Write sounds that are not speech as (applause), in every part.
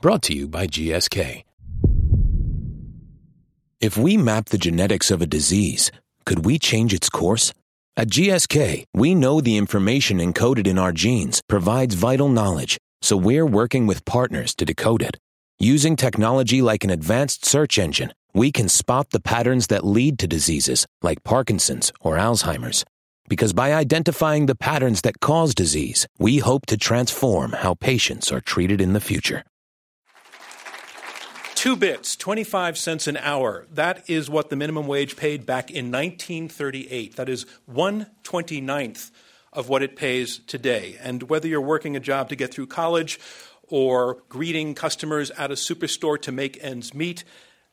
Brought to you by GSK. If we map the genetics of a disease, could we change its course? At GSK, we know the information encoded in our genes provides vital knowledge, so we're working with partners to decode it. Using technology like an advanced search engine, we can spot the patterns that lead to diseases like Parkinson's or Alzheimer's. Because by identifying the patterns that cause disease, we hope to transform how patients are treated in the future. Two bits, 25 cents an hour. That is what the minimum wage paid back in 1938. That is 129th of what it pays today. And whether you're working a job to get through college or greeting customers at a superstore to make ends meet,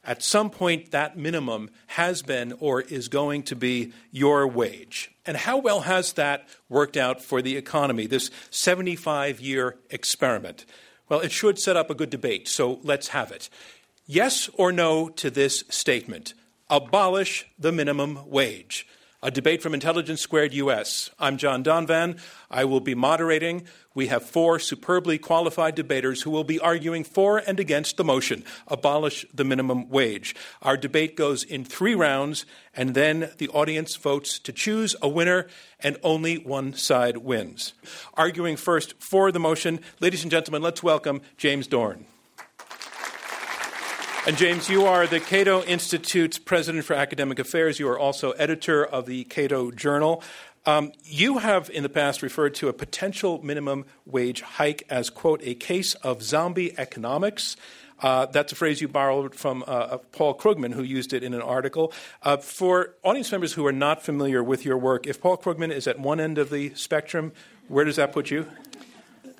at some point that minimum has been or is going to be your wage. And how well has that worked out for the economy, this 75 year experiment? Well, it should set up a good debate, so let's have it. Yes or no to this statement abolish the minimum wage. A debate from Intelligence Squared US. I'm John Donvan. I will be moderating. We have four superbly qualified debaters who will be arguing for and against the motion abolish the minimum wage. Our debate goes in three rounds, and then the audience votes to choose a winner, and only one side wins. Arguing first for the motion, ladies and gentlemen, let's welcome James Dorn. And James, you are the Cato Institute's president for academic affairs. You are also editor of the Cato Journal. Um, you have in the past referred to a potential minimum wage hike as, quote, a case of zombie economics. Uh, that's a phrase you borrowed from uh, Paul Krugman, who used it in an article. Uh, for audience members who are not familiar with your work, if Paul Krugman is at one end of the spectrum, where does that put you?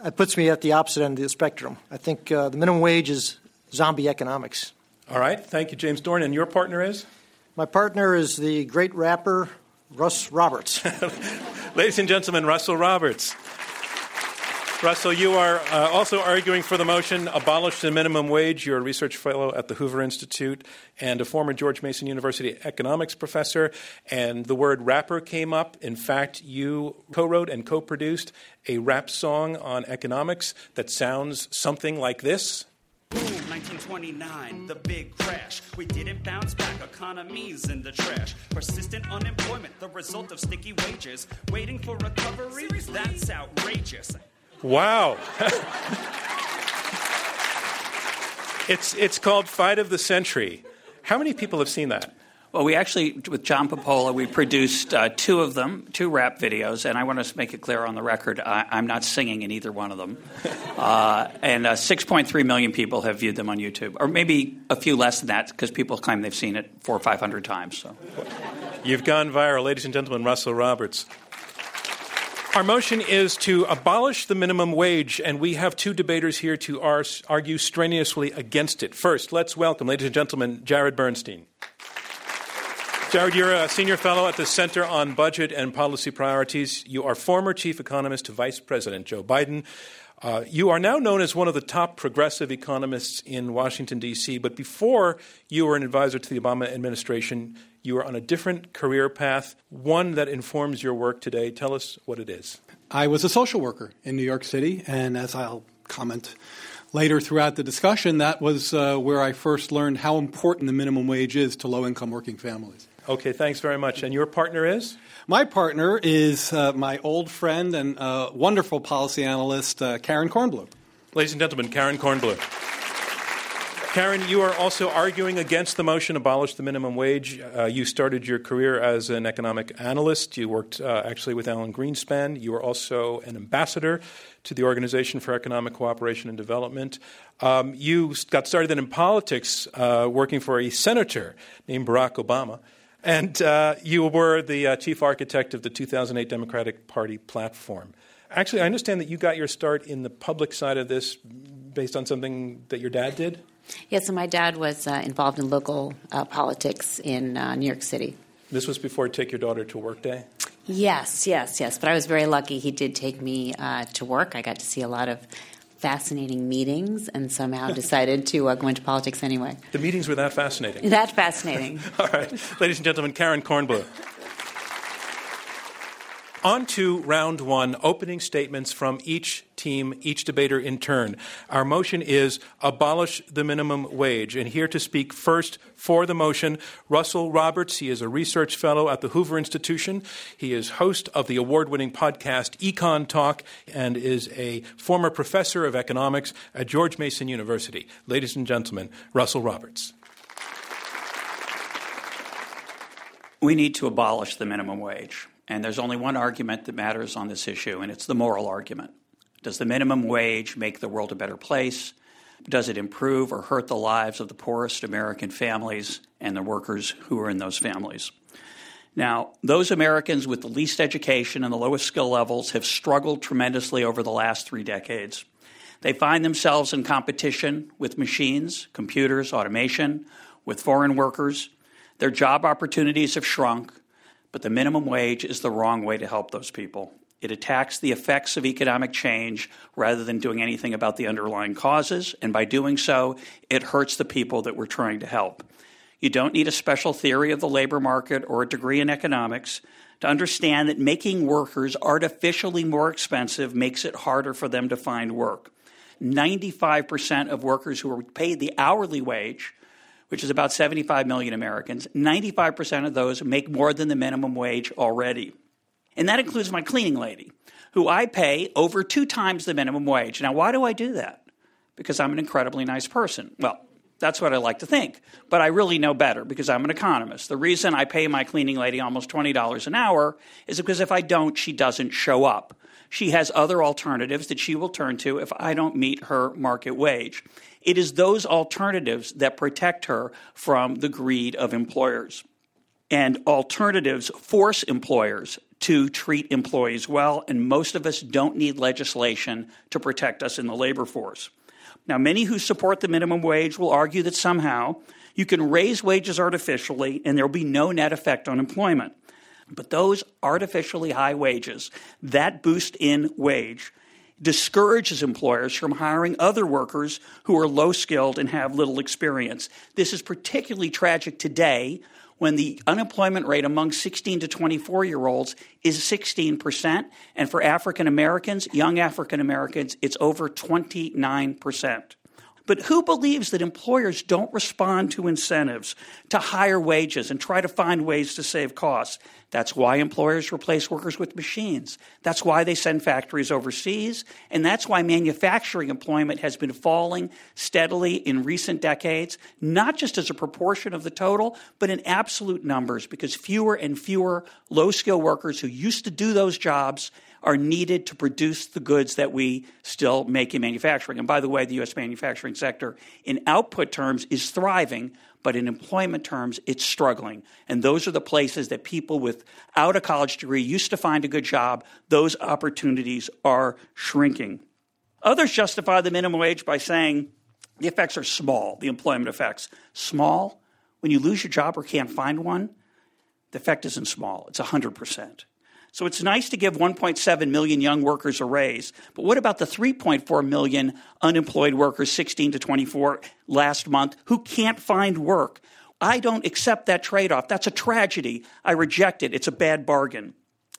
It puts me at the opposite end of the spectrum. I think uh, the minimum wage is zombie economics. All right. Thank you, James Dorn. And your partner is? My partner is the great rapper Russ Roberts. (laughs) Ladies and gentlemen, Russell Roberts. Russell, you are uh, also arguing for the motion abolish the minimum wage. You're a research fellow at the Hoover Institute and a former George Mason University economics professor. And the word rapper came up. In fact, you co wrote and co produced a rap song on economics that sounds something like this. Boom, 1929, the big crash. We didn't bounce back, economies in the trash. Persistent unemployment, the result of sticky wages. Waiting for recovery, that's outrageous. Wow. (laughs) it's, it's called Fight of the Century. How many people have seen that? Well, we actually, with John Papola, we produced uh, two of them, two rap videos, and I want to make it clear on the record I, am not singing in either one of them. (laughs) Uh, and uh, 6.3 million people have viewed them on YouTube, or maybe a few less than that, because people claim they've seen it four or 500 times. So, You've gone viral, ladies and gentlemen, Russell Roberts. Our motion is to abolish the minimum wage, and we have two debaters here to argue strenuously against it. First, let's welcome, ladies and gentlemen, Jared Bernstein. Jared, you're a senior fellow at the Center on Budget and Policy Priorities. You are former chief economist to Vice President Joe Biden. Uh, you are now known as one of the top progressive economists in Washington, D.C., but before you were an advisor to the Obama administration, you were on a different career path, one that informs your work today. Tell us what it is. I was a social worker in New York City, and as I'll comment later throughout the discussion, that was uh, where I first learned how important the minimum wage is to low income working families. Okay, thanks very much. And your partner is? My partner is uh, my old friend and uh, wonderful policy analyst, uh, Karen Kornbluh. Ladies and gentlemen, Karen Kornbluh. Karen, you are also arguing against the motion abolish the minimum wage. Uh, you started your career as an economic analyst. You worked uh, actually with Alan Greenspan. You were also an ambassador to the Organization for Economic Cooperation and Development. Um, you got started in politics uh, working for a senator named Barack Obama. And uh, you were the uh, chief architect of the 2008 Democratic Party platform. Actually, I understand that you got your start in the public side of this based on something that your dad did? Yeah, so my dad was uh, involved in local uh, politics in uh, New York City. This was before Take Your Daughter to Work Day? Yes, yes, yes. But I was very lucky. He did take me uh, to work. I got to see a lot of fascinating meetings and somehow (laughs) decided to uh, go into politics anyway. The meetings were that fascinating? (laughs) That fascinating. (laughs) All right. Ladies and gentlemen, Karen Kornbluh. On to round one opening statements from each team, each debater in turn. Our motion is abolish the minimum wage. And here to speak first for the motion, Russell Roberts. He is a research fellow at the Hoover Institution. He is host of the award winning podcast EconTalk and is a former professor of economics at George Mason University. Ladies and gentlemen, Russell Roberts. We need to abolish the minimum wage. And there's only one argument that matters on this issue, and it's the moral argument. Does the minimum wage make the world a better place? Does it improve or hurt the lives of the poorest American families and the workers who are in those families? Now, those Americans with the least education and the lowest skill levels have struggled tremendously over the last three decades. They find themselves in competition with machines, computers, automation, with foreign workers. Their job opportunities have shrunk, but the minimum wage is the wrong way to help those people. It attacks the effects of economic change rather than doing anything about the underlying causes, and by doing so, it hurts the people that we're trying to help. You don't need a special theory of the labor market or a degree in economics to understand that making workers artificially more expensive makes it harder for them to find work. 95% of workers who are paid the hourly wage which is about 75 million Americans, 95% of those make more than the minimum wage already. And that includes my cleaning lady, who I pay over two times the minimum wage. Now, why do I do that? Because I'm an incredibly nice person. Well, that's what I like to think. But I really know better because I'm an economist. The reason I pay my cleaning lady almost $20 an hour is because if I don't, she doesn't show up. She has other alternatives that she will turn to if I don't meet her market wage. It is those alternatives that protect her from the greed of employers. And alternatives force employers to treat employees well, and most of us don't need legislation to protect us in the labor force. Now, many who support the minimum wage will argue that somehow you can raise wages artificially and there will be no net effect on employment. But those artificially high wages, that boost in wage, discourages employers from hiring other workers who are low skilled and have little experience. This is particularly tragic today when the unemployment rate among 16 to 24 year olds is 16%, and for African Americans, young African Americans, it's over 29%. But who believes that employers don't respond to incentives to higher wages and try to find ways to save costs? That's why employers replace workers with machines. That's why they send factories overseas. And that's why manufacturing employment has been falling steadily in recent decades, not just as a proportion of the total, but in absolute numbers, because fewer and fewer low skill workers who used to do those jobs are needed to produce the goods that we still make in manufacturing. And by the way, the U.S. manufacturing sector, in output terms, is thriving, but in employment terms, it's struggling. And those are the places that people without a college degree used to find a good job. Those opportunities are shrinking. Others justify the minimum wage by saying the effects are small, the employment effects. Small? When you lose your job or can't find one, the effect isn't small, it's 100%. So it's nice to give 1.7 million young workers a raise. But what about the 3.4 million unemployed workers 16 to 24 last month who can't find work? I don't accept that trade off. That's a tragedy. I reject it. It's a bad bargain.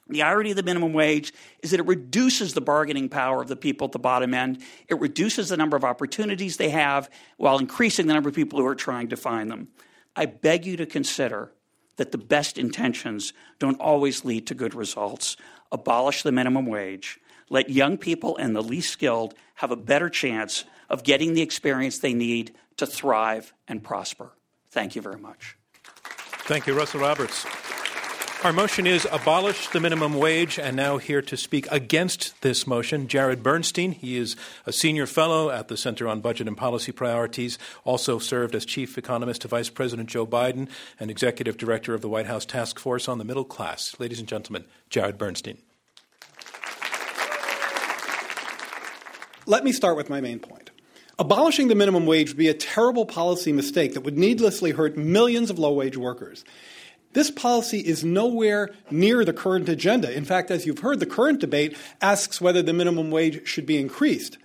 The irony of the minimum wage is that it reduces the bargaining power of the people at the bottom end. It reduces the number of opportunities they have while increasing the number of people who are trying to find them. I beg you to consider that the best intentions don't always lead to good results. Abolish the minimum wage. Let young people and the least skilled have a better chance of getting the experience they need to thrive and prosper. Thank you very much. Thank you, Russell Roberts. Our motion is abolish the minimum wage, and now here to speak against this motion, Jared Bernstein. He is a senior fellow at the Center on Budget and Policy Priorities, also served as chief economist to Vice President Joe Biden and executive director of the White House Task Force on the Middle Class. Ladies and gentlemen, Jared Bernstein. Let me start with my main point. Abolishing the minimum wage would be a terrible policy mistake that would needlessly hurt millions of low wage workers. This policy is nowhere near the current agenda. In fact, as you've heard, the current debate asks whether the minimum wage should be increased.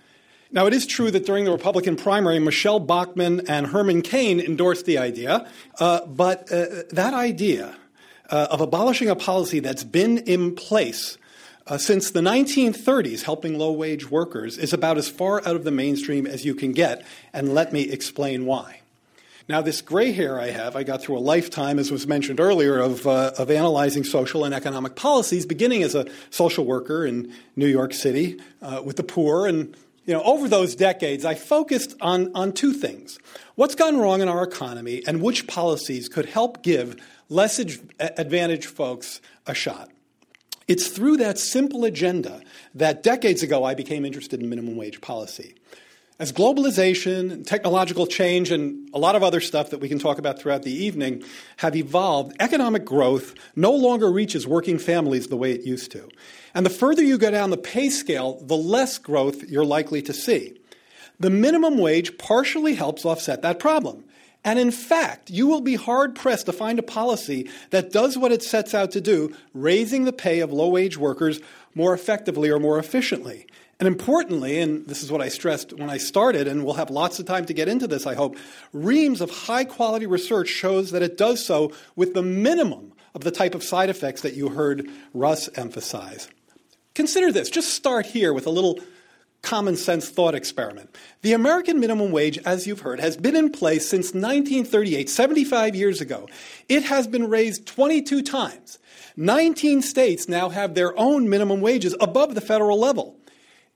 Now, it is true that during the Republican primary, Michele Bachmann and Herman Cain endorsed the idea, uh, but uh, that idea uh, of abolishing a policy that's been in place uh, since the 1930s, helping low wage workers is about as far out of the mainstream as you can get, and let me explain why. Now, this gray hair I have, I got through a lifetime, as was mentioned earlier, of, uh, of analyzing social and economic policies, beginning as a social worker in New York City uh, with the poor. And you know, over those decades, I focused on, on two things what's gone wrong in our economy, and which policies could help give less advantaged folks a shot. It's through that simple agenda that decades ago I became interested in minimum wage policy. As globalization, technological change, and a lot of other stuff that we can talk about throughout the evening have evolved, economic growth no longer reaches working families the way it used to. And the further you go down the pay scale, the less growth you're likely to see. The minimum wage partially helps offset that problem. And in fact, you will be hard pressed to find a policy that does what it sets out to do, raising the pay of low wage workers more effectively or more efficiently. And importantly, and this is what I stressed when I started, and we'll have lots of time to get into this, I hope, reams of high quality research shows that it does so with the minimum of the type of side effects that you heard Russ emphasize. Consider this. Just start here with a little common sense thought experiment. The American minimum wage, as you've heard, has been in place since 1938, 75 years ago. It has been raised 22 times. 19 states now have their own minimum wages above the federal level.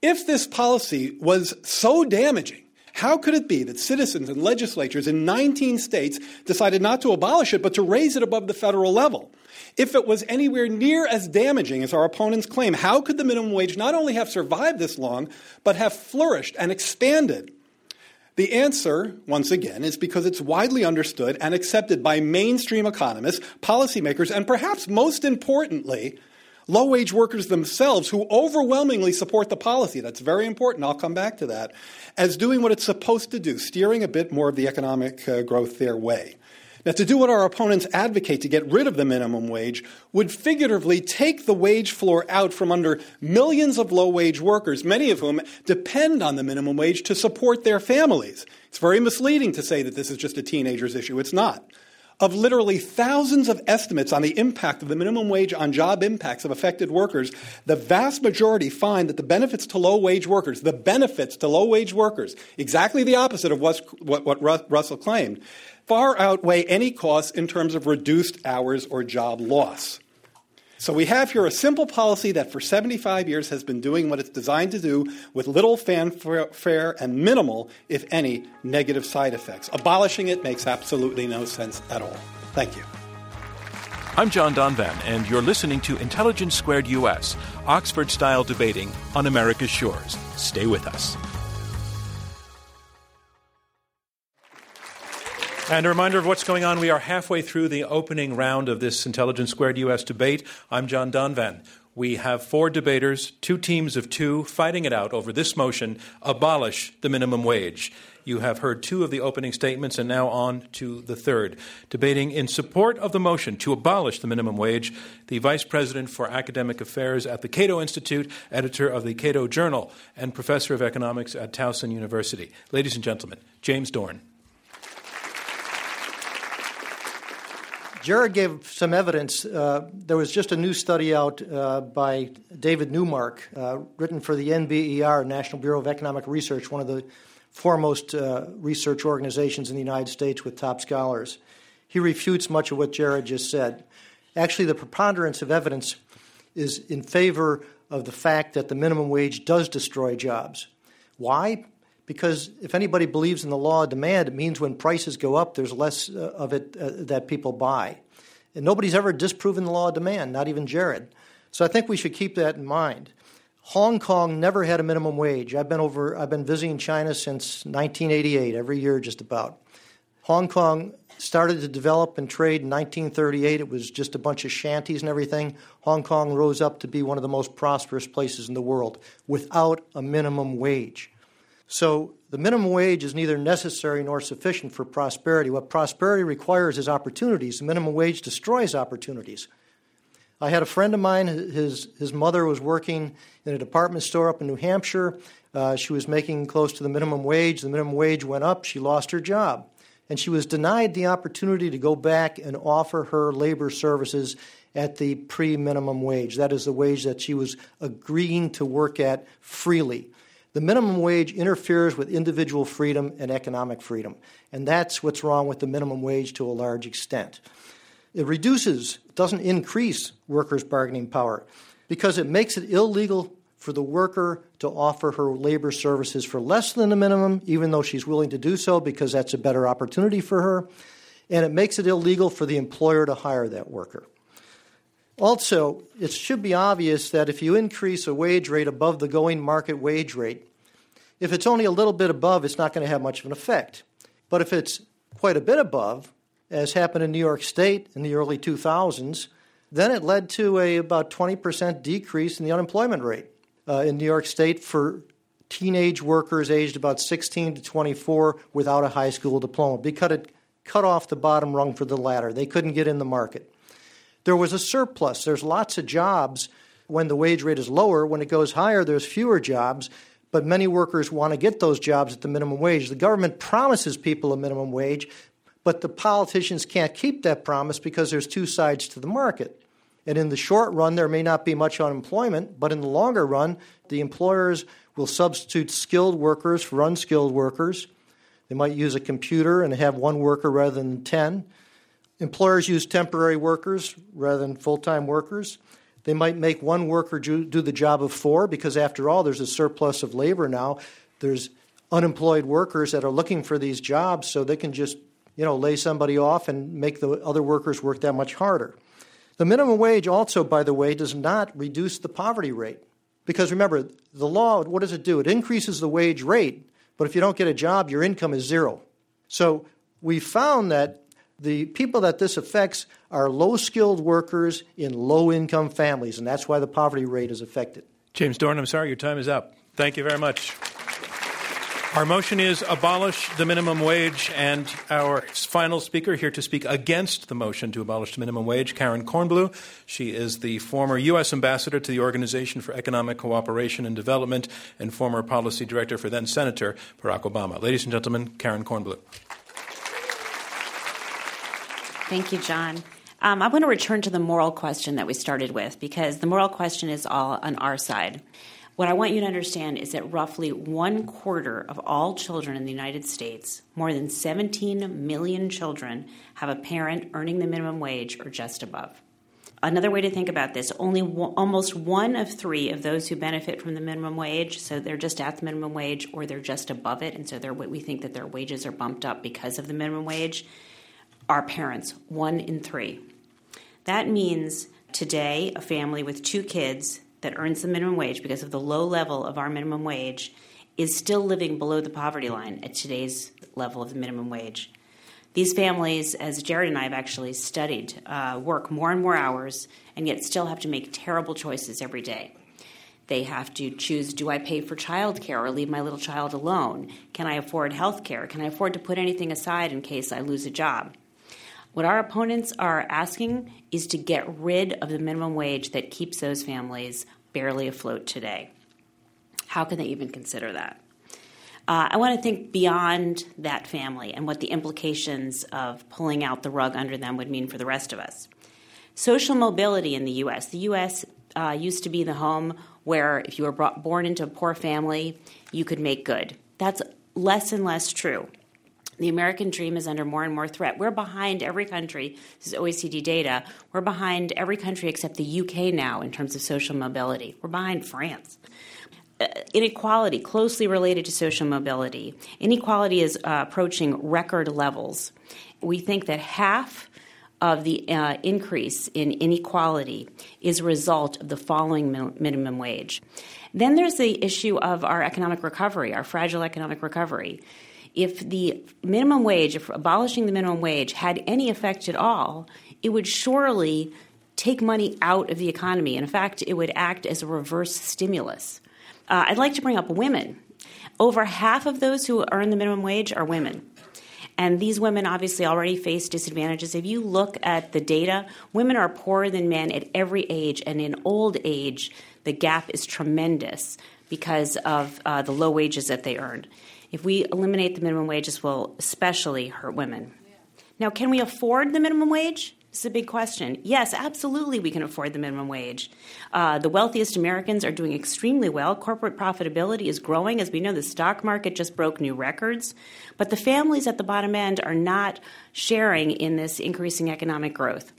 If this policy was so damaging, how could it be that citizens and legislatures in 19 states decided not to abolish it, but to raise it above the federal level? If it was anywhere near as damaging as our opponents claim, how could the minimum wage not only have survived this long, but have flourished and expanded? The answer, once again, is because it's widely understood and accepted by mainstream economists, policymakers, and perhaps most importantly, low wage workers themselves who overwhelmingly support the policy. That's very important. I'll come back to that. As doing what it's supposed to do, steering a bit more of the economic uh, growth their way. Now, to do what our opponents advocate to get rid of the minimum wage would figuratively take the wage floor out from under millions of low wage workers, many of whom depend on the minimum wage to support their families. It's very misleading to say that this is just a teenager's issue. It's not. Of literally thousands of estimates on the impact of the minimum wage on job impacts of affected workers, the vast majority find that the benefits to low wage workers, the benefits to low wage workers, exactly the opposite of what, what Russell claimed, far outweigh any costs in terms of reduced hours or job loss. So we have here a simple policy that for 75 years has been doing what it's designed to do with little fanfare and minimal, if any, negative side effects. Abolishing it makes absolutely no sense at all. Thank you. I'm John Donvan, and you're listening to Intelligence Squared US, Oxford style debating on America's shores. Stay with us. And a reminder of what's going on. We are halfway through the opening round of this Intelligence Squared US debate. I'm John Donvan. We have four debaters, two teams of two, fighting it out over this motion abolish the minimum wage. You have heard two of the opening statements, and now on to the third. Debating in support of the motion to abolish the minimum wage, the Vice President for Academic Affairs at the Cato Institute, editor of the Cato Journal, and professor of economics at Towson University. Ladies and gentlemen, James Dorn. Jared gave some evidence. Uh, there was just a new study out uh, by David Neumark, uh, written for the NBER, National Bureau of Economic Research, one of the foremost uh, research organizations in the United States with top scholars. He refutes much of what Jared just said. Actually, the preponderance of evidence is in favor of the fact that the minimum wage does destroy jobs. Why? Because if anybody believes in the law of demand, it means when prices go up, there's less uh, of it uh, that people buy. And nobody's ever disproven the law of demand, not even Jared. So I think we should keep that in mind. Hong Kong never had a minimum wage. I've been over I've been visiting China since 1988, every year just about. Hong Kong started to develop and trade in 1938. It was just a bunch of shanties and everything. Hong Kong rose up to be one of the most prosperous places in the world without a minimum wage. So the minimum wage is neither necessary nor sufficient for prosperity. What prosperity requires is opportunities. The minimum wage destroys opportunities. I had a friend of mine, his, his mother was working in a department store up in New Hampshire. Uh, she was making close to the minimum wage. The minimum wage went up. She lost her job. And she was denied the opportunity to go back and offer her labor services at the pre minimum wage. That is the wage that she was agreeing to work at freely. The minimum wage interferes with individual freedom and economic freedom, and that's what's wrong with the minimum wage to a large extent. It reduces, doesn't increase workers' bargaining power because it makes it illegal for the worker to offer her labor services for less than the minimum, even though she's willing to do so because that's a better opportunity for her. And it makes it illegal for the employer to hire that worker. Also, it should be obvious that if you increase a wage rate above the going market wage rate, if it's only a little bit above, it's not going to have much of an effect. But if it's quite a bit above, as happened in New York State in the early 2000s, then it led to a about 20% decrease in the unemployment rate uh, in New York State for teenage workers aged about 16 to 24 without a high school diploma because it cut off the bottom rung for the ladder. They couldn't get in the market. There was a surplus. There's lots of jobs when the wage rate is lower. When it goes higher, there's fewer jobs, but many workers want to get those jobs at the minimum wage. The government promises people a minimum wage, but the politicians can't keep that promise because there's two sides to the market. And in the short run, there may not be much unemployment, but in the longer run, the employers will substitute skilled workers for unskilled workers. They might use a computer and have one worker rather than 10. Employers use temporary workers rather than full time workers. They might make one worker do the job of four because, after all, there's a surplus of labor now. There's unemployed workers that are looking for these jobs, so they can just you know, lay somebody off and make the other workers work that much harder. The minimum wage also, by the way, does not reduce the poverty rate. Because remember, the law, what does it do? It increases the wage rate, but if you don't get a job, your income is zero. So we found that the people that this affects are low skilled workers in low income families, and that's why the poverty rate is affected. James Dorn, I'm sorry, your time is up. Thank you very much. Our motion is abolish the minimum wage, and our final speaker here to speak against the motion to abolish the minimum wage, Karen Kornbluh. She is the former U.S. ambassador to the Organization for Economic Cooperation and Development and former policy director for then Senator Barack Obama. Ladies and gentlemen, Karen Kornbluh. Thank you, John. Um, I want to return to the moral question that we started with because the moral question is all on our side. What I want you to understand is that roughly one quarter of all children in the United States, more than 17 million children, have a parent earning the minimum wage or just above. Another way to think about this only w- almost one of three of those who benefit from the minimum wage, so they're just at the minimum wage or they're just above it, and so we think that their wages are bumped up because of the minimum wage, are parents. One in three. That means today a family with two kids that earns the minimum wage because of the low level of our minimum wage is still living below the poverty line at today's level of the minimum wage. These families, as Jared and I have actually studied, uh, work more and more hours and yet still have to make terrible choices every day. They have to choose do I pay for childcare or leave my little child alone? Can I afford health care? Can I afford to put anything aside in case I lose a job? What our opponents are asking is to get rid of the minimum wage that keeps those families barely afloat today. How can they even consider that? Uh, I want to think beyond that family and what the implications of pulling out the rug under them would mean for the rest of us. Social mobility in the U.S. The U.S. Uh, used to be the home where if you were brought, born into a poor family, you could make good. That's less and less true the American dream is under more and more threat. We're behind every country. This is OECD data. We're behind every country except the UK now in terms of social mobility. We're behind France. Uh, inequality, closely related to social mobility. Inequality is uh, approaching record levels. We think that half of the uh, increase in inequality is a result of the following minimum wage. Then there's the issue of our economic recovery, our fragile economic recovery if the minimum wage, if abolishing the minimum wage had any effect at all, it would surely take money out of the economy. In fact, it would act as a reverse stimulus. Uh, I'd like to bring up women. Over half of those who earn the minimum wage are women. And these women obviously already face disadvantages. If you look at the data, women are poorer than men at every age, and in old age, the gap is tremendous because of uh, the low wages that they earn. If we eliminate the minimum wage, this will especially hurt women. Now, can we afford the minimum wage? It's a big question. Yes, absolutely, we can afford the minimum wage. Uh, the wealthiest Americans are doing extremely well. Corporate profitability is growing. As we know, the stock market just broke new records. But the families at the bottom end are not sharing in this increasing economic growth.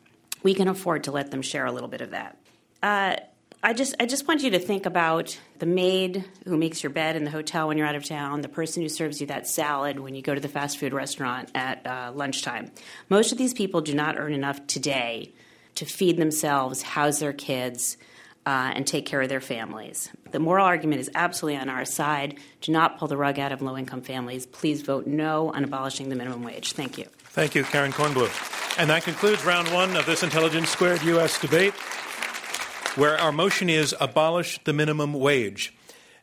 We can afford to let them share a little bit of that. Uh, I just I just want you to think about the maid who makes your bed in the hotel when you're out of town, the person who serves you that salad when you go to the fast food restaurant at uh, lunchtime. Most of these people do not earn enough today to feed themselves, house their kids, uh, and take care of their families. The moral argument is absolutely on our side. Do not pull the rug out of low income families. Please vote no on abolishing the minimum wage. Thank you. Thank you, Karen Kornbluh. And that concludes round one of this Intelligence Squared U.S. debate where our motion is abolish the minimum wage.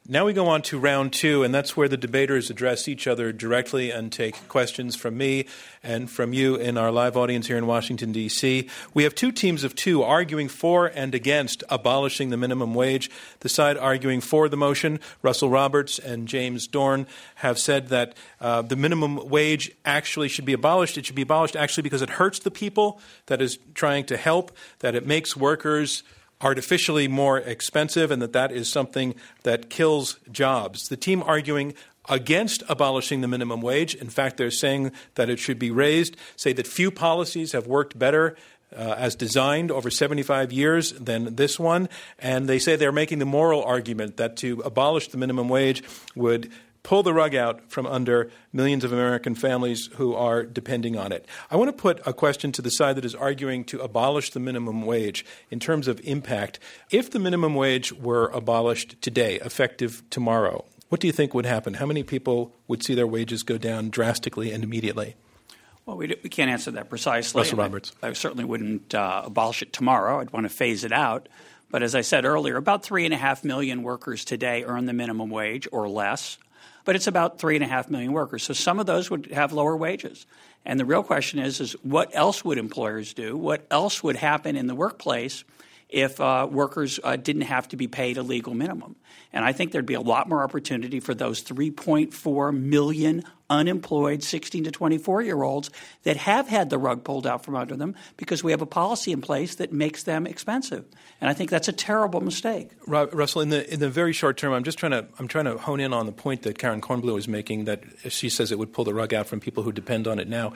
Now we go on to round two, and that's where the debaters address each other directly and take questions from me and from you in our live audience here in Washington, D.C. We have two teams of two arguing for and against abolishing the minimum wage. The side arguing for the motion, Russell Roberts and James Dorn, have said that uh, the minimum wage actually should be abolished. It should be abolished actually because it hurts the people that is trying to help, that it makes workers artificially more expensive and that that is something that kills jobs. The team arguing against abolishing the minimum wage, in fact, they're saying that it should be raised, say that few policies have worked better uh, as designed over 75 years than this one. And they say they're making the moral argument that to abolish the minimum wage would pull the rug out from under millions of American families who are depending on it. I want to put a question to the side that is arguing to abolish the minimum wage in terms of impact. If the minimum wage were abolished today, effective tomorrow, what do you think would happen? How many people would see their wages go down drastically and immediately? Well, we, we can't answer that precisely. Russell Roberts. I, I certainly wouldn't uh, abolish it tomorrow. I'd want to phase it out. But as I said earlier, about three and a half million workers today earn the minimum wage or less but it's about three and a half million workers. So some of those would have lower wages. And the real question is, is what else would employers do? What else would happen in the workplace if uh, workers uh, didn't have to be paid a legal minimum? And I think there'd be a lot more opportunity for those 3.4 million unemployed 16 to 24 year olds that have had the rug pulled out from under them because we have a policy in place that makes them expensive. And I think that's a terrible mistake. Russell, in the in the very short term, I'm just trying to I'm trying to hone in on the point that Karen Kornbluh is making that she says it would pull the rug out from people who depend on it now.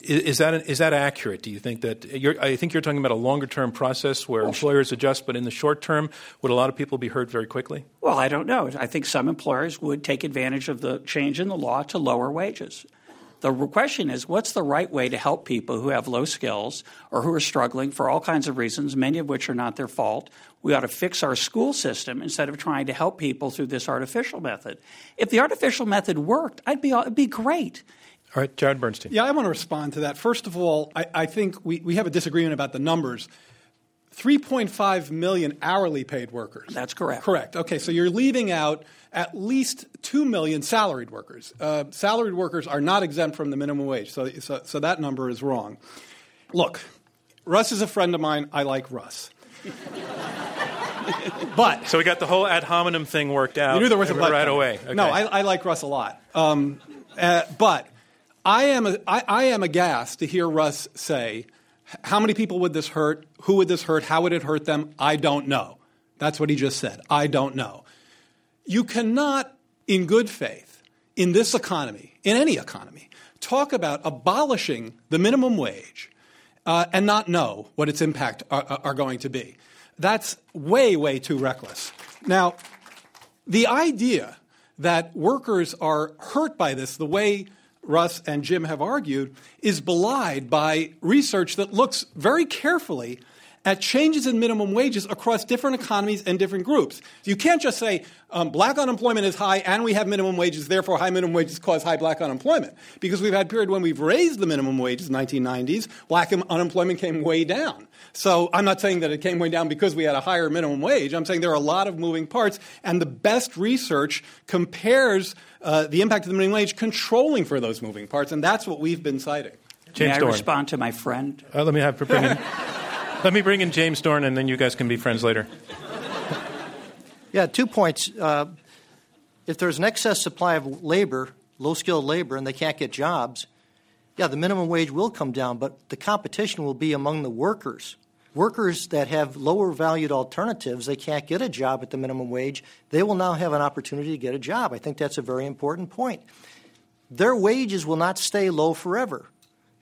Is, that is that accurate? Do you think that I think you're talking about a longer term process where employers adjust, but in the short term, would a lot of people be hurt very quickly? Well, I don't know. I think some employers would take advantage of the change in the law to lower wages. The question is, what's the right way to help people who have low skills or who are struggling for all kinds of reasons, many of which are not their fault? We ought to fix our school system instead of trying to help people through this artificial method. If the artificial method worked, I'd be, it'd be great. All right, Jared Bernstein. Yeah, I want to respond to that. First of all, I, I think we, we have a disagreement about the numbers. 3.5 million hourly paid workers. That's correct. Correct. Okay, so you're leaving out at least 2 million salaried workers. Uh, salaried workers are not exempt from the minimum wage, so, so, so that number is wrong. Look, Russ is a friend of mine. I like Russ. (laughs) but so we got the whole ad hominem thing worked out. You knew there was a but right away. Okay. No, I, I, like Russ a lot. Um, uh, but I am, I am aghast to hear Russ say, how many people would this hurt? Who would this hurt? How would it hurt them? I don't know. That's what he just said. I don't know. You cannot, in good faith, in this economy, in any economy, talk about abolishing the minimum wage uh, and not know what its impact are, are going to be. That's way, way too reckless. Now, the idea that workers are hurt by this the way Russ and Jim have argued, is belied by research that looks very carefully at changes in minimum wages across different economies and different groups. You can't just say um, black unemployment is high and we have minimum wages, therefore high minimum wages cause high black unemployment. Because we've had a period when we've raised the minimum wages, 1990s, black unemployment came way down. So I'm not saying that it came way down because we had a higher minimum wage. I'm saying there are a lot of moving parts, and the best research compares uh, the impact of the minimum wage controlling for those moving parts, and that's what we've been citing. James May I Dorn. respond to my friend? Uh, let me have bring in, (laughs) let me bring in James Dorn, and then you guys can be friends later. Yeah, two points. Uh, if there's an excess supply of labor, low skilled labor, and they can't get jobs, yeah, the minimum wage will come down, but the competition will be among the workers. Workers that have lower valued alternatives, they can't get a job at the minimum wage, they will now have an opportunity to get a job. I think that's a very important point. Their wages will not stay low forever.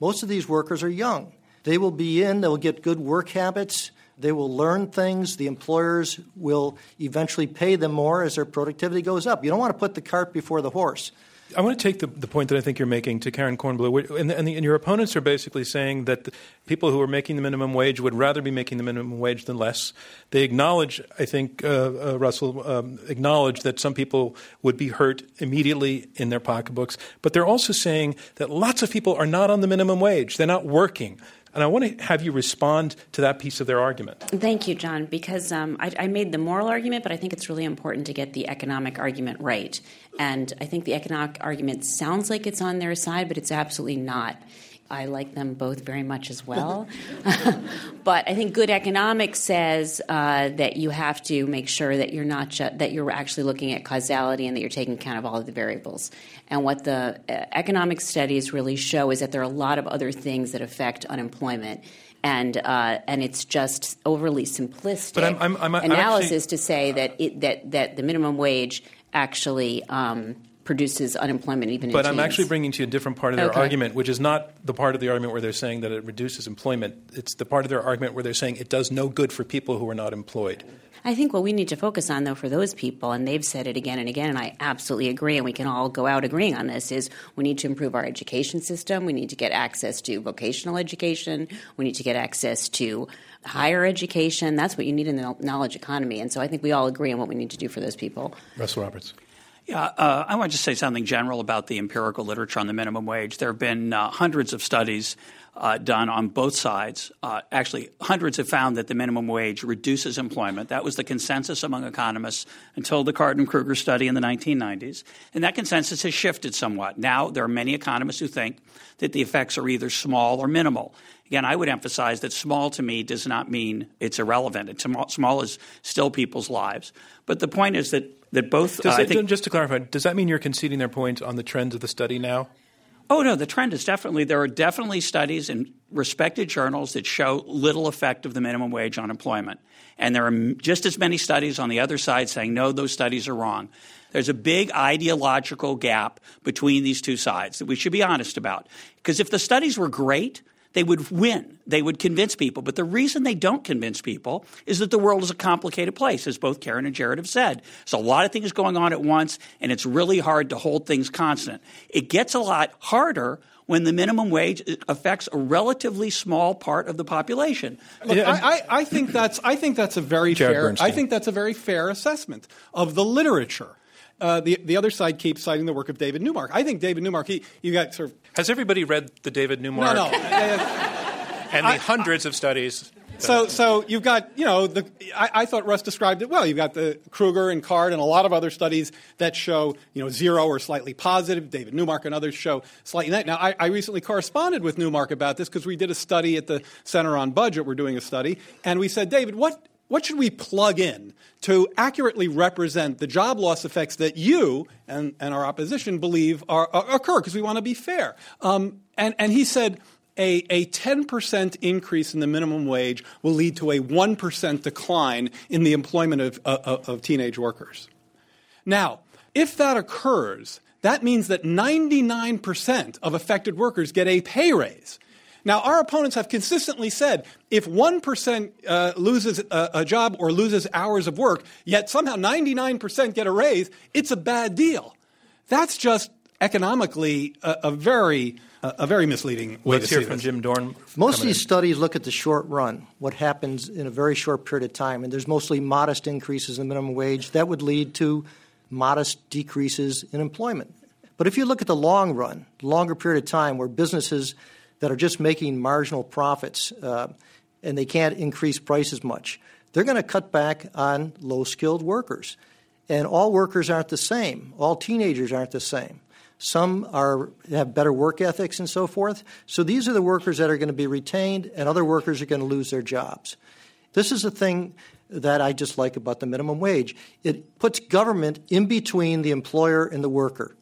Most of these workers are young. They will be in, they'll get good work habits, they will learn things, the employers will eventually pay them more as their productivity goes up. You don't want to put the cart before the horse. I want to take the, the point that I think you're making to Karen Kornbluh, and, and, the, and your opponents are basically saying that people who are making the minimum wage would rather be making the minimum wage than less. They acknowledge, I think, uh, uh, Russell, um, acknowledge that some people would be hurt immediately in their pocketbooks, but they're also saying that lots of people are not on the minimum wage. They're not working. And I want to have you respond to that piece of their argument. Thank you, John, because um, I, I, made the moral argument, but I think it's really important to get the economic argument right. And I think the economic argument sounds like it's on their side, but it's absolutely not. I like them both very much as well. (laughs) but I think good economics says uh, that you have to make sure that you're not ju- that you're actually looking at causality and that you're taking account of all of the variables. And what the uh, economic studies really show is that there are a lot of other things that affect unemployment. And uh, and it's just overly simplistic I'm, I'm, I'm, analysis actually, to say that it, that that the minimum wage actually um, produces unemployment even but I'm teens. actually bringing to you a different part of their okay. argument, which is not the part of the argument where they're saying that it reduces employment. It's the part of their argument where they're saying it does no good for people who are not employed. I think what we need to focus on, though, for those people, and they've said it again and again, and I absolutely agree, and we can all go out agreeing on this, is we need to improve our education system. We need to get access to vocational education. We need to get access to higher education. That's what you need in the knowledge economy. And so I think we all agree on what we need to do for those people. Russell Roberts. Yeah, uh, I want to say something general about the empirical literature on the minimum wage. There have been uh, hundreds of studies uh, done on both sides. Uh, actually, hundreds have found that the minimum wage reduces employment. That was the consensus among economists until the Card and Krueger study in the 1990s. And that consensus has shifted somewhat. Now, there are many economists who think that the effects are either small or minimal. Again, I would emphasize that small to me does not mean it's irrelevant. It's small is still people's lives. But the point is that that both. Uh, it, think, just to clarify, does that mean you're conceding their point on the trends of the study now? Oh no, the trend is definitely there are definitely studies in respected journals that show little effect of the minimum wage on employment, and there are just as many studies on the other side saying no, those studies are wrong. There's a big ideological gap between these two sides that we should be honest about. Because if the studies were great, they would win. They would convince people. But the reason they don't convince people is that the world is a complicated place, as both Karen and Jared have said. So a lot of things going on at once, and it's really hard to hold things constant. It gets a lot harder when the minimum wage affects a relatively small part of the population. Look, yeah. I, I, I, think that's I think that's a very Jared fair Bernstein. I think that's a very fair assessment of the literature. Uh, the the other side keeps citing the work of David Neumark. I think David Neumark, He you got sort of has everybody read the David Neumark? No, no. (laughs) and the I, hundreds of studies. So, so you've got, you know, the, I, I, thought Russ described it well. You've got the Krueger and Card and a lot of other studies that show, you know, zero or slightly positive. David Neumark and others show slightly negative. Now, I, I recently corresponded with Neumark about this because we did a study at the Center on Budget. We're doing a study, and we said, David, what what should we plug in to accurately represent the job loss effects that you and, and our opposition believe are, are, occur because we want to be fair? Um, and, and he said a, a 10% increase in the minimum wage will lead to a 1% decline in the employment of, of, of teenage workers. Now, if that occurs, that means that 99% of affected workers get a pay raise. Now, our opponents have consistently said if 1% uh, loses a, a, job or loses hours of work, yet somehow 99% get a raise, it's a bad deal. That's just economically a, a very a very misleading way Let's to hear see from this. Jim Dorn. Most of these in. studies look at the short run, what happens in a very short period of time, and there's mostly modest increases in the minimum wage that would lead to modest decreases in employment. But if you look at the long run, longer period of time where businesses that are just making marginal profits uh, and they can't increase prices much. They're going to cut back on low skilled workers. And all workers aren't the same, all teenagers aren't the same. Some are, have better work ethics and so forth. So these are the workers that are going to be retained, and other workers are going to lose their jobs. This is the thing that I just like about the minimum wage. It puts government in between the employer and the worker.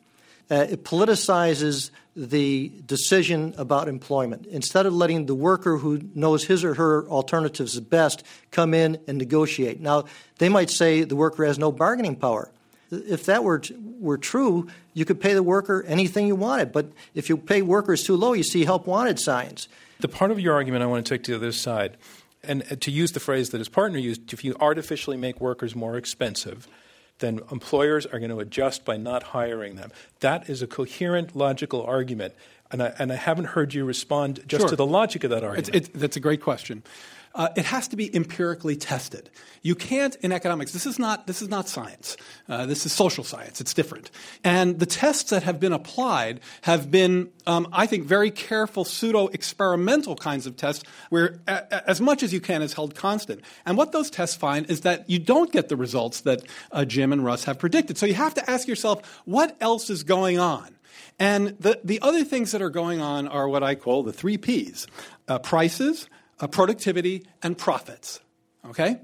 uh, it politicizes the decision about employment. Instead of letting the worker who knows his or her alternatives best come in and negotiate. Now, they might say the worker has no bargaining power. If that were, were true, you could pay the worker anything you wanted. But if you pay workers too low, you see help wanted signs. The part of your argument I want to take to the other side, and uh, to use the phrase that his partner used, if you artificially make workers more expensive, then employers are going to adjust by not hiring them. That is a coherent, logical argument. And I, and I haven't heard you respond just sure. to the logic of that argument. It's, it's, that's a great question. Uh, it has to be empirically tested. You can't in economics. This is not this is not science. Uh, this is social science. It's different. And the tests that have been applied have been, um, I think, very careful pseudo experimental kinds of tests where a, a, as much as you can is held constant. And what those tests find is that you don't get the results that uh, Jim and Russ have predicted. So you have to ask yourself, what else is going on? And the, the other things that are going on are what I call the three P's uh, prices, uh, productivity, and profits. Okay?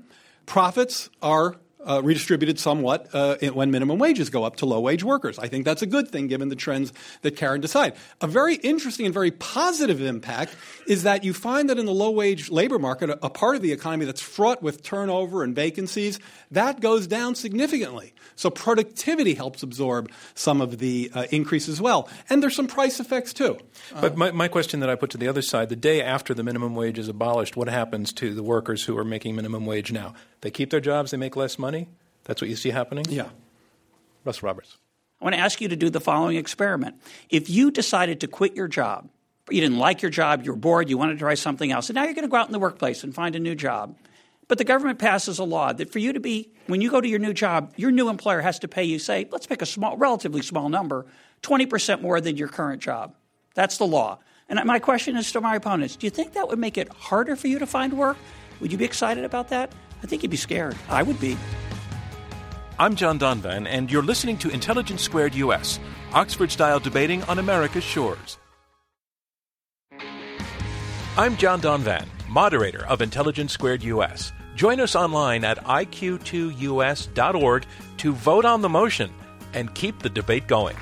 Profits are uh, redistributed somewhat uh, when minimum wages go up to low wage workers. I think that's a good thing given the trends that Karen decided. A very interesting and very positive impact is that you find that in the low wage labor market, a, part of the economy that's fraught with turnover and vacancies, that goes down significantly. So productivity helps absorb some of the uh, increase as well. And there's some price effects too. But my, my question that I put to the other side the day after the minimum wage is abolished, what happens to the workers who are making minimum wage now? They keep their jobs, they make less money? That's what you see happening? Yeah. Russ Roberts. I want to ask you to do the following experiment. If you decided to quit your job, you didn't like your job, you were bored, you wanted to try something else, and now you're going to go out in the workplace and find a new job. But the government passes a law that for you to be, when you go to your new job, your new employer has to pay you, say, let's pick a small, relatively small number, 20% more than your current job. That's the law. And my question is to my opponents do you think that would make it harder for you to find work? Would you be excited about that? I think you'd be scared. I would be. I'm John Donvan, and you're listening to Intelligence Squared US, Oxford style debating on America's shores. I'm John Donvan, moderator of Intelligence Squared US. Join us online at iq2us.org to vote on the motion and keep the debate going.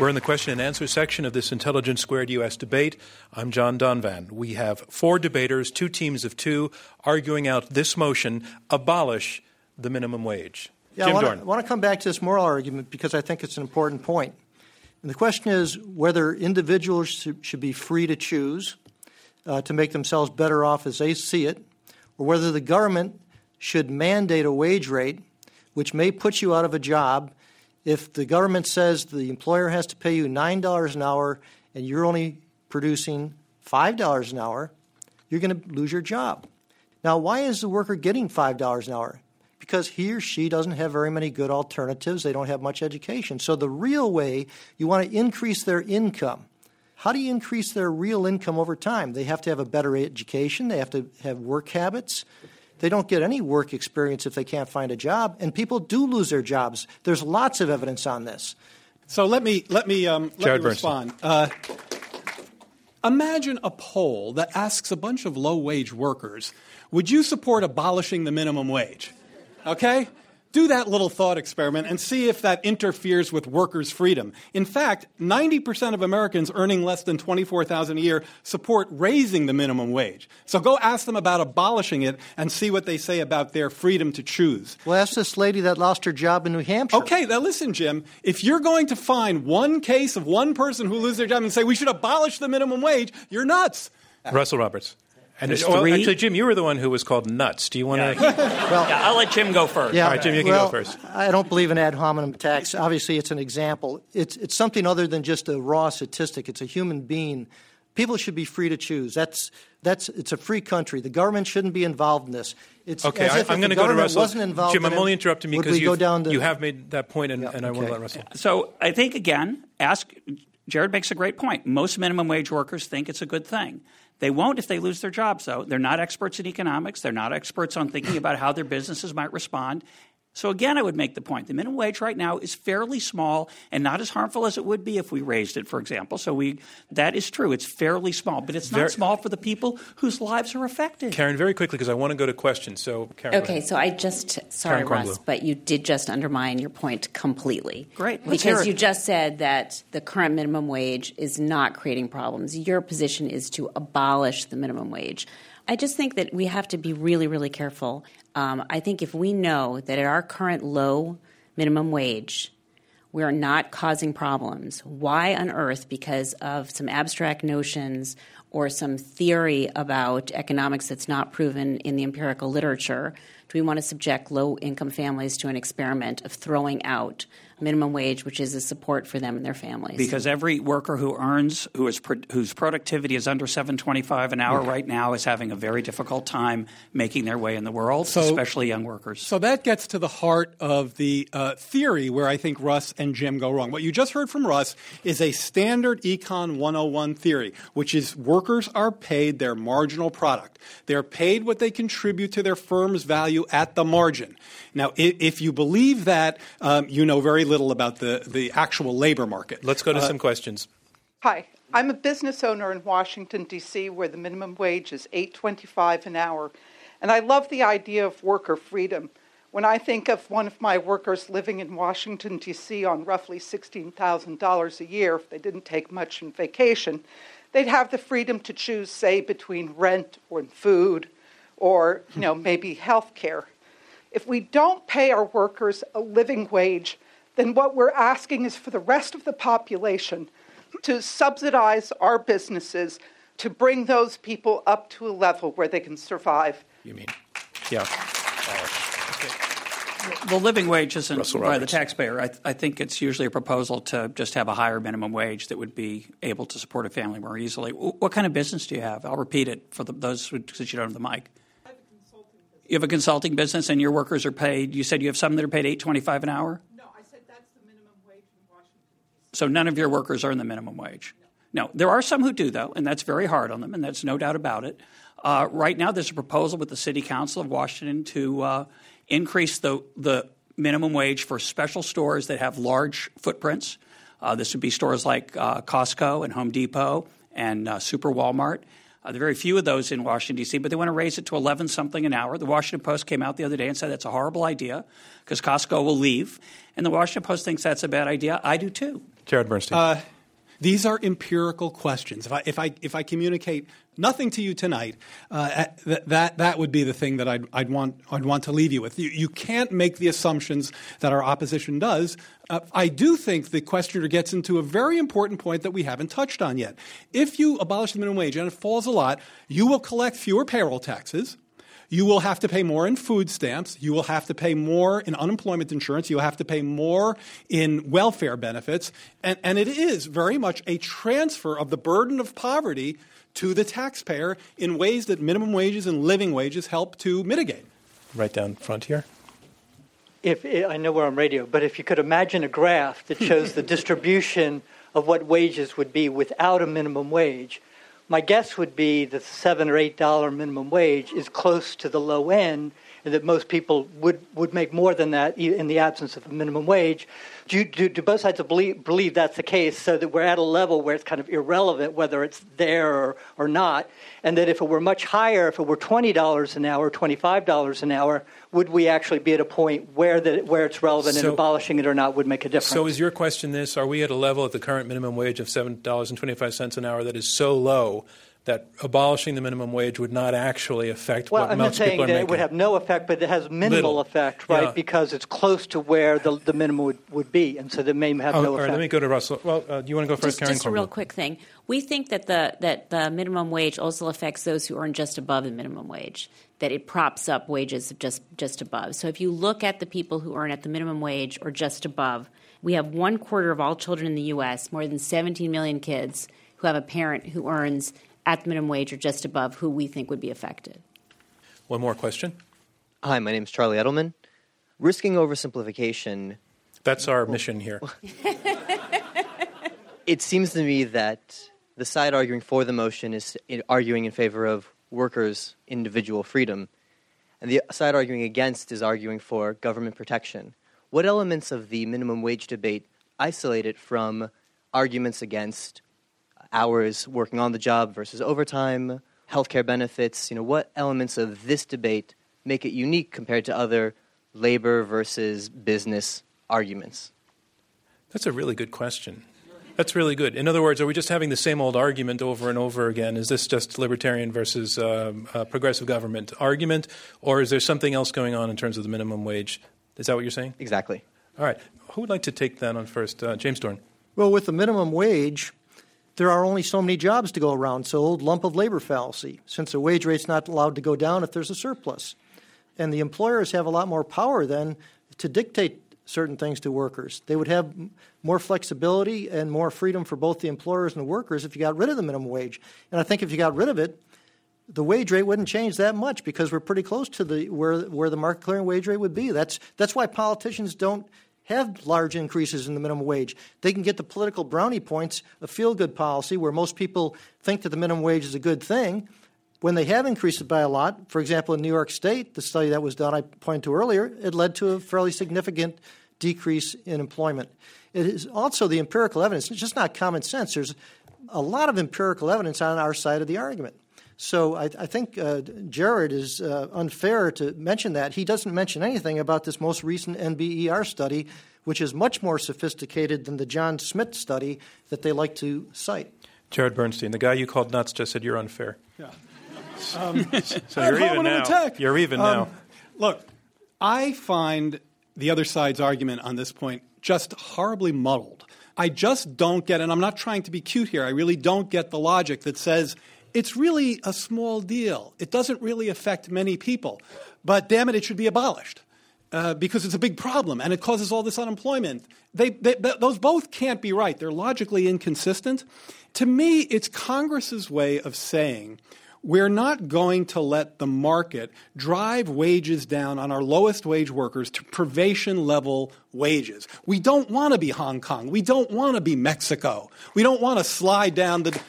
We're in the question and answer section of this Intelligence Squared US debate. I'm John Donvan. We have four debaters, two teams of two, arguing out this motion abolish the minimum wage. Yeah, Jim I Dorn. want to come back to this moral argument because I think it's an important point. And the question is whether individuals should, should be free to choose uh, to make themselves better off as they see it, or whether the government should mandate a wage rate which may put you out of a job if the government says the employer has to pay you $9 an hour and you're only producing $5 an hour, you're going to lose your job. Now, why is the worker getting $5 an hour? Because he or she doesn't have very many good alternatives. They don't have much education. So, the real way you want to increase their income. How do you increase their real income over time? They have to have a better education, they have to have work habits. They don't get any work experience if they can't find a job, and people do lose their jobs. There's lots of evidence on this. So let me let me um, let Jared me respond. Uh, imagine a poll that asks a bunch of low wage workers, "Would you support abolishing the minimum wage?" Okay. Do that little thought experiment and see if that interferes with workers' freedom. In fact, 90% of Americans earning less than 24,000 a year support raising the minimum wage. So go ask them about abolishing it and see what they say about their freedom to choose. Well, ask this lady that lost her job in New Hampshire. Okay, now listen, Jim. If you're going to find one case of one person who loses their job and say we should abolish the minimum wage, you're nuts. Russell Roberts. And There's well, three- actually, Jim, you were the one who was called nuts. Do you want to? (laughs) Yeah, I'll let Jim go first. Yeah, All right, Jim, you can well, go first. I don't believe in ad hominem attacks. Obviously, it's an example. It's, it's something other than just a raw statistic. It's a human being. People should be free to choose. That's, that's, it's a free country. The government shouldn't be involved in this. It's Okay, as I, if I'm going to go to Russell. wasn't involved Jim, in I'm it, only interrupting would because we go you've- down the, you have made that point, and, Yeah, and I want to okay. let Russell. So I think, again, ask Jared makes a great point. Most minimum wage workers think it's a good thing. They won't if they lose their jobs, though. They're not experts in economics. They're not experts on thinking about how their businesses might respond. So again, I would make the point: the minimum wage right now is fairly small and not as harmful as it would be if we raised it, for example. So we that is true; it's fairly small, but it's not very, small for the people whose lives are affected. Karen, very quickly because I want to go to questions. So, Karen, okay. So I just sorry, Russ, but you did just undermine your point completely. Great, Let's because you just said that the current minimum wage is not creating problems. Your position is to abolish the minimum wage. I just think that we have to be really, really careful. Um, I think if we know that at our current low minimum wage, we are not causing problems, why on earth, because of some abstract notions or some theory about economics that's not proven in the empirical literature, do we want to subject low income families to an experiment of throwing out minimum wage, which is a support for them and their families. Because every worker who earns, who is whose productivity is under seven twenty five an hour right now, is having a very difficult time making their way in the world, so, especially young workers. So that gets to the heart of the uh, theory where I think Russ and Jim go wrong. What you just heard from Russ is a standard Econ 101 theory, which is workers are paid their marginal product. They're paid what they contribute to their firm's value at the margin. Now, if you believe that, um, you know very little about the, the actual labor market. Let's go to uh, some questions. Hi. I'm a business owner in Washington D.C. where the minimum wage is 8.25 an hour, and I love the idea of worker freedom. When I think of one of my workers living in Washington D.C. on roughly $16,000 a year if they didn't take much in vacation, they'd have the freedom to choose say between rent or food or you know maybe health care. If we don't pay our workers a living wage, then what we're asking is for the rest of the population to subsidize our businesses to bring those people up to a level where they can survive. You mean, yeah. The living wage isn't by the taxpayer. I, th- I, think it's usually a proposal to just have a higher minimum wage that would be able to support a family more easily. What kind of business do you have? I'll repeat it for the, those who, since you don't have the mic. You have a consulting business, and your workers are paid. You said you have some that are paid eight twenty-five an hour. No, I said that's the minimum wage in Washington. So none of your workers earn the minimum wage. No. no, there are some who do though, and that's very hard on them, and that's no doubt about it. Uh, right now, there's a proposal with the City Council of Washington to uh, increase the the minimum wage for special stores that have large footprints. Uh, this would be stores like uh, Costco and Home Depot and uh, Super Walmart. Uh, there are very few of those in Washington, D.C., but they want to raise it to 11 something an hour. The Washington Post came out the other day and said that's a horrible idea because Costco will leave. And the Washington Post thinks that's a bad idea. I do too. Jared Bernstein. Uh, these are empirical questions. If I, if I, if I communicate nothing to you tonight, uh, that, that, that would be the thing that I'd, I'd, want, I'd want to leave you with. You, you can't make the assumptions that our opposition does. Uh, I do think the questioner gets into a very important point that we haven't touched on yet. If you abolish the minimum wage and it falls a lot, you will collect fewer payroll taxes you will have to pay more in food stamps. You will have to pay more in unemployment insurance. You will have to pay more in welfare benefits. And, and it is very much a transfer of the burden of poverty to the taxpayer in ways that minimum wages and living wages help to mitigate. Right down front here. If I know we're on radio, but if you could imagine a graph that shows the (laughs) distribution of what wages would be without a minimum wage, my guess would be that the seven or eight dollar minimum wage is close to the low end, and that most people would, would make more than that in the absence of a minimum wage. Do, do, do both sides believe, believe that's the case so that we're at a level where it's kind of irrelevant whether it's there or, or not? And that if it were much higher, if it were $20 an hour, $25 an hour, would we actually be at a point where, the, where it's relevant so, and abolishing it or not would make a difference? So, is your question this? Are we at a level at the current minimum wage of $7.25 an hour that is so low that abolishing the minimum wage would not actually affect well, what I'm most people are making. Well, it would have no effect, but it has minimal Little. effect, right? Yeah. Because it's close to where the, the minimum would, would be, and so that may have oh, no all effect. Right, let me go to Russell. Well, uh, do you want to go first, just, Karen? Just a real quick thing. We think that the that the minimum wage also affects those who earn just above the minimum wage. That it props up wages just just above. So if you look at the people who earn at the minimum wage or just above, we have one quarter of all children in the U.S., more than 17 million kids, who have a parent who earns at the minimum wage or just above who we think would be affected. One more question. Hi, my name is Charlie Edelman. Risking oversimplification. That's our well, mission here. (laughs) it seems to me that the side arguing for the motion is arguing in favor of workers' individual freedom. and the side arguing against is arguing for government protection. What elements of the minimum wage debate isolate it from arguments against hours working on the job versus overtime, healthcare benefits? You know, what elements of this debate make it unique compared to other labor versus business arguments? That's a really good question. That's really good. In other words, are we just having the same old argument over and over again? Is this just libertarian versus um, uh, progressive government argument, or is there something else going on in terms of the minimum wage? Is that what you're saying? Exactly. All right. Who would like to take that on first? Uh, James Dorn. Well, with the minimum wage, there are only so many jobs to go around. So, old lump of labor fallacy, since the wage rate's not allowed to go down if there's a surplus. And the employers have a lot more power then to dictate certain things to workers. They would have more flexibility and more freedom for both the employers and the workers if you got rid of the minimum wage. And I think if you got rid of it, the wage rate wouldn't change that much because we're pretty close to the where where the market clearing wage rate would be. That's that's why politicians don't have large increases in the minimum wage. They can get the political brownie points of feel good policy where most people think that the minimum wage is a good thing. When they have increased it by a lot, for example, in New York State, the study that was done I pointed to earlier, it led to a fairly significant decrease in employment. It is also the empirical evidence. It's just not common sense. There's a lot of empirical evidence on our side of the argument. So I, I think uh, Jared is uh, unfair to mention that. He doesn't mention anything about this most recent NBER study, which is much more sophisticated than the John Smith study that they like to cite. Jared Bernstein, the guy you called nuts, just said you're unfair. Yeah. Um, (laughs) so (laughs) you're even now. Attack. You're even um, now. Look, I find the other side's argument on this point just horribly muddled. I just don't get, and I'm not trying to be cute here, I really don't get the logic that says it's really a small deal. It doesn't really affect many people. But damn it, it should be abolished. Uh, because it's a big problem and it causes all this unemployment. They, they, those both can't be right. They're logically inconsistent. To me, it's Congress's way of saying we're not going to let the market drive wages down on our lowest wage workers to privation level wages. We don't want to be Hong Kong. We don't want to be Mexico. We don't want to slide down the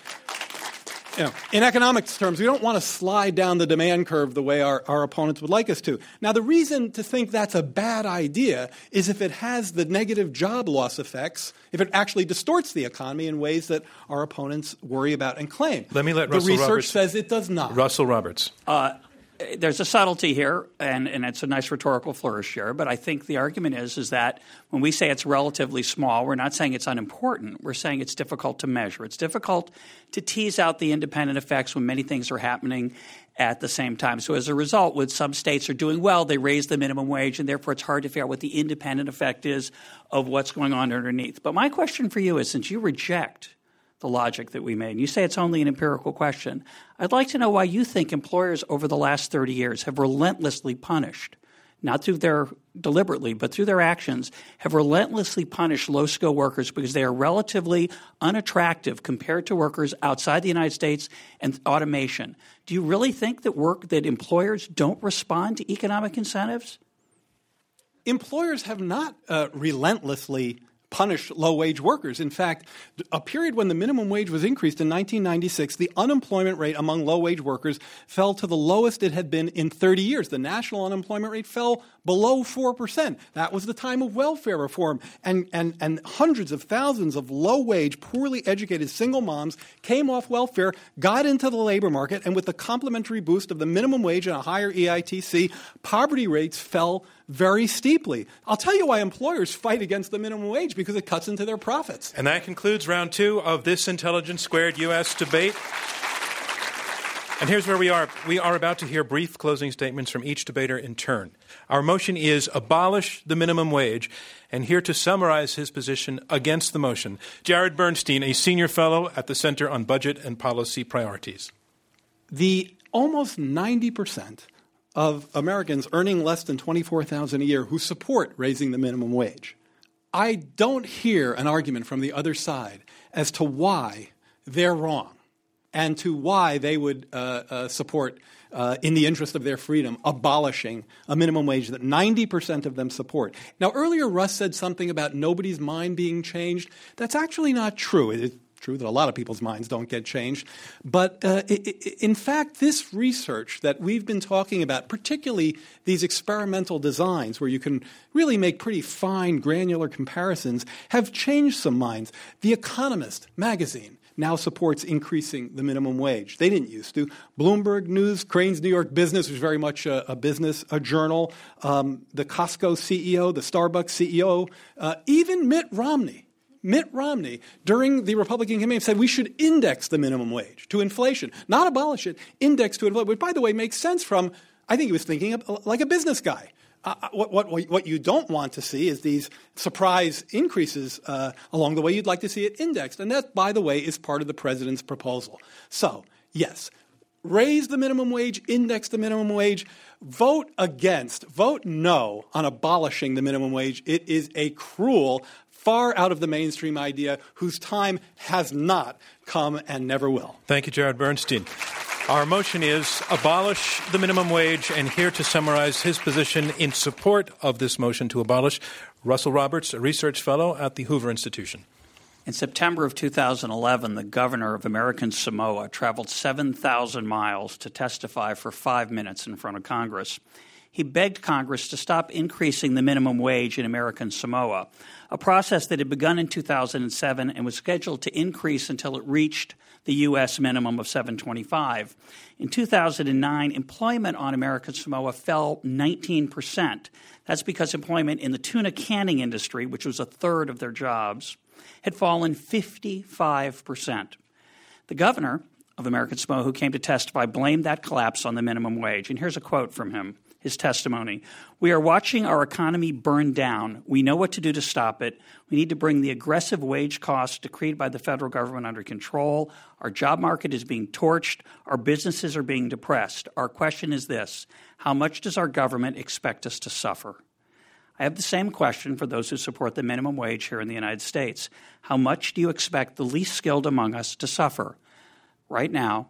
you know, in economics terms, we don't want to slide down the demand curve the way our, our opponents would like us to. Now, the reason to think that's a bad idea is if it has the negative job loss effects, if it actually distorts the economy in ways that our opponents worry about and claim. Let me let the Russell research Roberts, says it does not. Russell Roberts. Uh, there's a subtlety here, and, and it's a nice rhetorical flourish here. But I think the argument is is that when we say it's relatively small, we're not saying it's unimportant. We're saying it's difficult to measure. It's difficult to tease out the independent effects when many things are happening at the same time. So as a result, when some states are doing well, they raise the minimum wage, and therefore it's hard to figure out what the independent effect is of what's going on underneath. But my question for you is, since you reject the logic that we made. You say it's only an empirical question. I'd like to know why you think employers over the last 30 years have relentlessly punished, not through their deliberately, but through their actions, have relentlessly punished low skilled workers because they are relatively unattractive compared to workers outside the United States and automation. Do you really think that work that employers don't respond to economic incentives? Employers have not uh, relentlessly punish low wage workers. In fact, a period when the minimum wage was increased in 1996, the unemployment rate among low wage workers fell to the lowest it had been in 30 years. The national unemployment rate fell below 4%. That was the time of welfare reform. And, and, and hundreds of thousands of low wage, poorly educated single moms came off welfare, got into the labor market, and with the complementary boost of the minimum wage and a higher EITC, poverty rates fell very steeply. I'll tell you why employers fight against the minimum wage because it cuts into their profits. And that concludes round two of this Intelligence Squared U.S. debate. And here's where we are. We are about to hear brief closing statements from each debater in turn. Our motion is abolish the minimum wage. And here to summarize his position against the motion, Jared Bernstein, a senior fellow at the Center on Budget and Policy Priorities. The almost 90% of Americans earning less than 24,000 a year who support raising the minimum wage. I don't hear an argument from the other side as to why they're wrong and to why they would uh, uh, support, uh, in the interest of their freedom, abolishing a minimum wage that 90% of them support. Now, earlier Russ said something about nobody's mind being changed. That's actually not true. True that a lot of people's minds don't get changed. But uh, in fact, this research that we've been talking about, particularly these experimental designs where you can really make pretty fine, granular comparisons, have changed some minds. The Economist magazine now supports increasing the minimum wage. They didn't used to. Bloomberg News, Crain's New York Business, which is very much a, a business, a journal. Um, the Costco CEO, the Starbucks CEO, uh, even Mitt Romney Mitt Romney, during the Republican campaign, said we should index the minimum wage to inflation, not abolish it, index to inflation, which, by the way, makes sense from, I think he was thinking of, like a business guy. Uh, uh what, what, what you don't want to see is these surprise increases uh, along the way. You'd like to see it indexed. And that, by the way, is part of the president's proposal. So, yes, raise the minimum wage, index the minimum wage, vote against, vote no on abolishing the minimum wage. It is a cruel, far out of the mainstream idea whose time has not come and never will. Thank you, Jared Bernstein. Our motion is abolish the minimum wage, and here to summarize his position in support of this motion to abolish, Russell Roberts, a research fellow at the Hoover Institution. In September of 2011, the governor of American Samoa traveled 7,000 miles to testify for five minutes in front of Congress. He begged Congress to stop increasing the minimum wage in American Samoa, a process that had begun in 2007 and was scheduled to increase until it reached the U.S. minimum of 725. In 2009, employment on American Samoa fell 19%. That's because employment in the tuna canning industry, which was a third of their jobs, had fallen 55%. The governor of American Samoa, who came to testify, blamed that collapse on the minimum wage. And here's a quote from him his testimony. We are watching our economy burn down. We know what to do to stop it. We need to bring the aggressive wage costs decreed by the federal government under control. Our job market is being torched. Our businesses are being depressed. Our question is this How much does our government expect us to suffer? I have the same question for those who support the minimum wage here in the United States. How much do you expect the least skilled among us to suffer? Right now,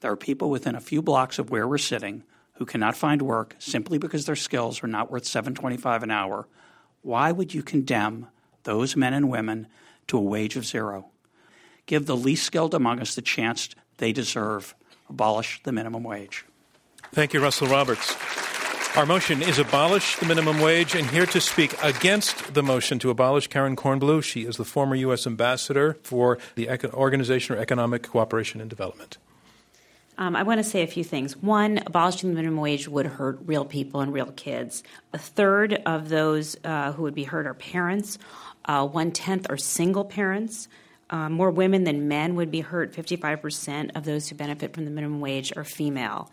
there are people within a few blocks of where we're sitting who cannot find work simply because their skills are not worth 725 an hour, why would you condemn those men and women to a wage of zero? Give the least skilled among us the chance they deserve. Abolish the minimum wage. Thank you, Russell Roberts. Our motion is abolish the minimum wage, and here to speak against the motion to abolish Karen Kornbluh. She is the former U.S. ambassador for the Organization for Economic Cooperation and Development. Um, I want to say a few things. One, abolishing the minimum wage would hurt real people and real kids. A third of those uh, who would be hurt are parents. Uh, One tenth are single parents. Uh, more women than men would be hurt. 55% of those who benefit from the minimum wage are female.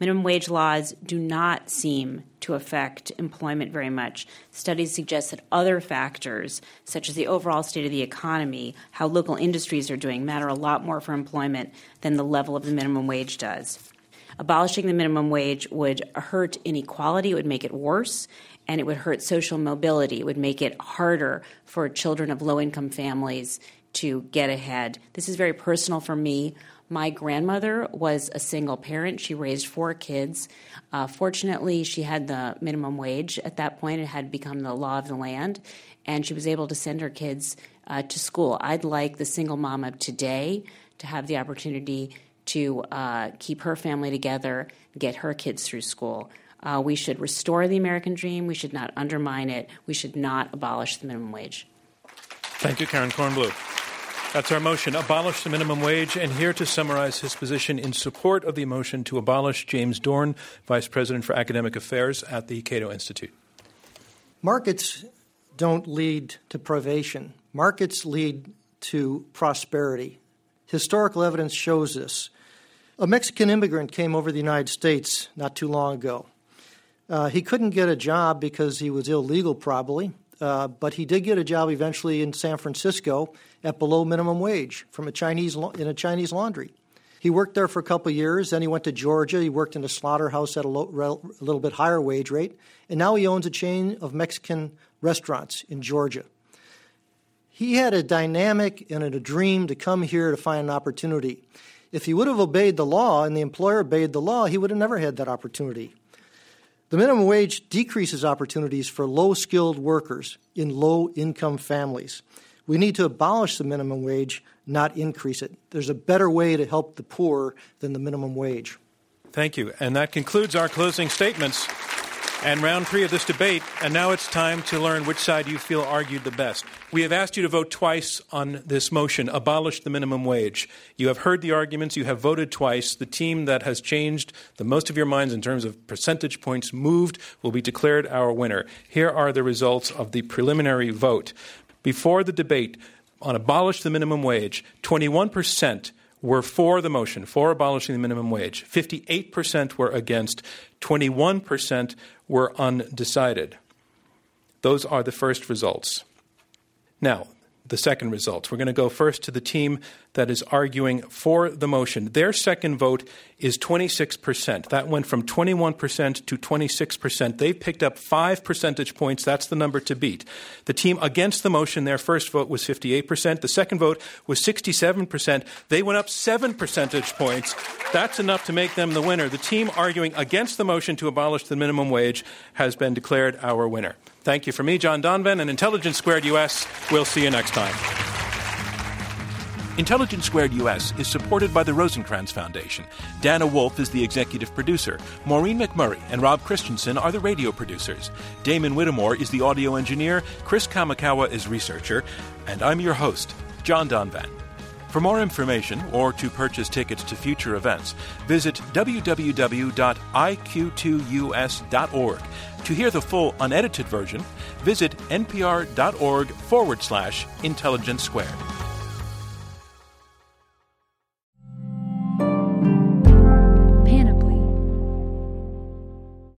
Minimum wage laws do not seem to affect employment very much. Studies suggest that other factors, such as the overall state of the economy, how local industries are doing, matter a lot more for employment than the level of the minimum wage does. Abolishing the minimum wage would hurt inequality, it would make it worse, and it would hurt social mobility. It would make it harder for children of low income families to get ahead. This is very personal for me. My grandmother was a single parent. She raised four kids. Uh, fortunately, she had the minimum wage at that point. It had become the law of the land, and she was able to send her kids uh, to school. I'd like the single mom of today to have the opportunity to uh, keep her family together, get her kids through school. Uh, we should restore the American dream. We should not undermine it. We should not abolish the minimum wage. Thank you, Karen Kornbluh. That's our motion, abolish the minimum wage. And here to summarize his position in support of the motion to abolish, James Dorn, Vice President for Academic Affairs at the Cato Institute. Markets don't lead to privation, markets lead to prosperity. Historical evidence shows this. A Mexican immigrant came over the United States not too long ago. Uh, he couldn't get a job because he was illegal, probably, uh, but he did get a job eventually in San Francisco at below minimum wage from a Chinese in a Chinese laundry. He worked there for a couple years. Then he went to Georgia. He worked in a slaughterhouse at a, low, a little bit higher wage rate, and now he owns a chain of Mexican restaurants in Georgia. He had a dynamic and a dream to come here to find an opportunity. If he would have obeyed the law and the employer obeyed the law, he would have never had that opportunity. The minimum wage decreases opportunities for low skilled workers in low income families. We need to abolish the minimum wage, not increase it. There's a better way to help the poor than the minimum wage. Thank you. And that concludes our closing statements and round three of this debate. And now it's time to learn which side you feel argued the best. We have asked you to vote twice on this motion abolish the minimum wage. You have heard the arguments, you have voted twice. The team that has changed the most of your minds in terms of percentage points moved will be declared our winner. Here are the results of the preliminary vote. Before the debate on abolish the minimum wage, 21% were for the motion, for abolishing the minimum wage. 58% were against. 21% were undecided. Those are the first results. Now, the second results. We're going to go first to the team that is arguing for the motion. Their second vote is 26%. That went from 21% to 26%. They've picked up five percentage points. That's the number to beat. The team against the motion, their first vote was 58%. The second vote was 67%. They went up seven percentage points. That's enough to make them the winner. The team arguing against the motion to abolish the minimum wage has been declared our winner. Thank you for me, John Donvan, and Intelligence Squared US. We'll see you next time. Intelligence Squared US is supported by the Rosenkranz Foundation. Dana Wolf is the executive producer. Maureen McMurray and Rob Christensen are the radio producers. Damon Whittemore is the audio engineer. Chris Kamikawa is researcher. And I'm your host, John Donvan. For more information or to purchase tickets to future events, visit www.iq2us.org. To hear the full unedited version, visit npr.org forward slash intelligence squared.